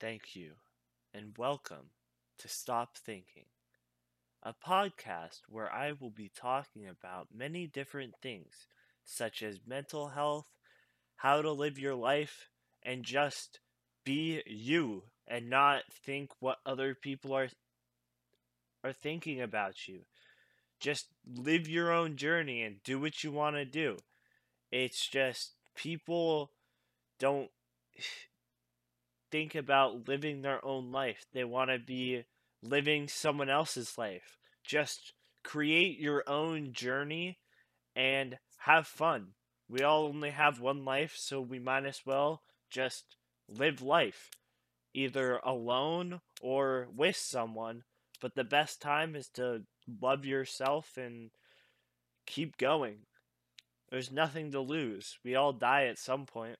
Thank you, and welcome to Stop Thinking, a podcast where I will be talking about many different things, such as mental health, how to live your life, and just be you and not think what other people are are thinking about you. Just live your own journey and do what you want to do. It's just people don't think about living their own life. They want to be living someone else's life. Just create your own journey and have fun. We all only have one life, so we might as well just live life, either alone or with someone. But the best time is to love yourself and keep going. There's nothing to lose. We all die at some point.